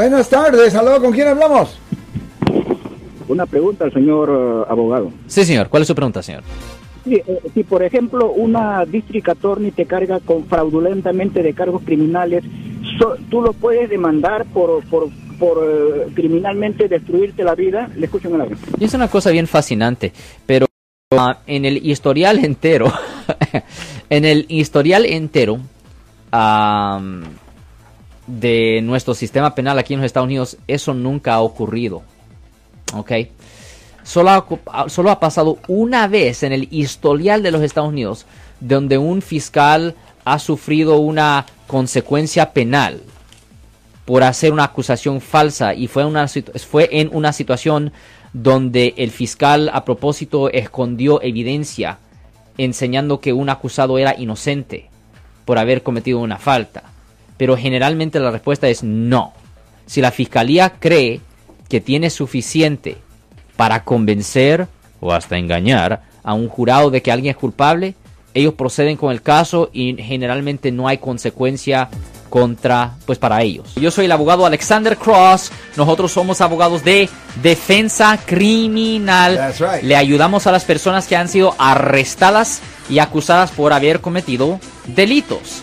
Buenas tardes, saludo, ¿con quién hablamos? Una pregunta al señor uh, abogado. Sí, señor. ¿Cuál es su pregunta, señor? Sí, eh, si, por ejemplo, una district attorney te carga con fraudulentamente de cargos criminales, so- ¿tú lo puedes demandar por, por, por eh, criminalmente destruirte la vida? Le escucho en la vez. Y es una cosa bien fascinante, pero ah, en el historial entero, en el historial entero am, de nuestro sistema penal aquí en los Estados Unidos, eso nunca ha ocurrido. ¿Ok? Solo ha, ah, solo ha pasado una vez en el historial de los Estados Unidos donde un fiscal ha sufrido una consecuencia penal por hacer una acusación falsa y fue, fue en una situación donde el fiscal a propósito escondió evidencia enseñando que un acusado era inocente por haber cometido una falta. Pero generalmente la respuesta es no. Si la fiscalía cree que tiene suficiente para convencer o hasta engañar a un jurado de que alguien es culpable, ellos proceden con el caso y generalmente no hay consecuencia contra, pues para ellos. Yo soy el abogado Alexander Cross, nosotros somos abogados de defensa criminal. That's right. Le ayudamos a las personas que han sido arrestadas y acusadas por haber cometido delitos.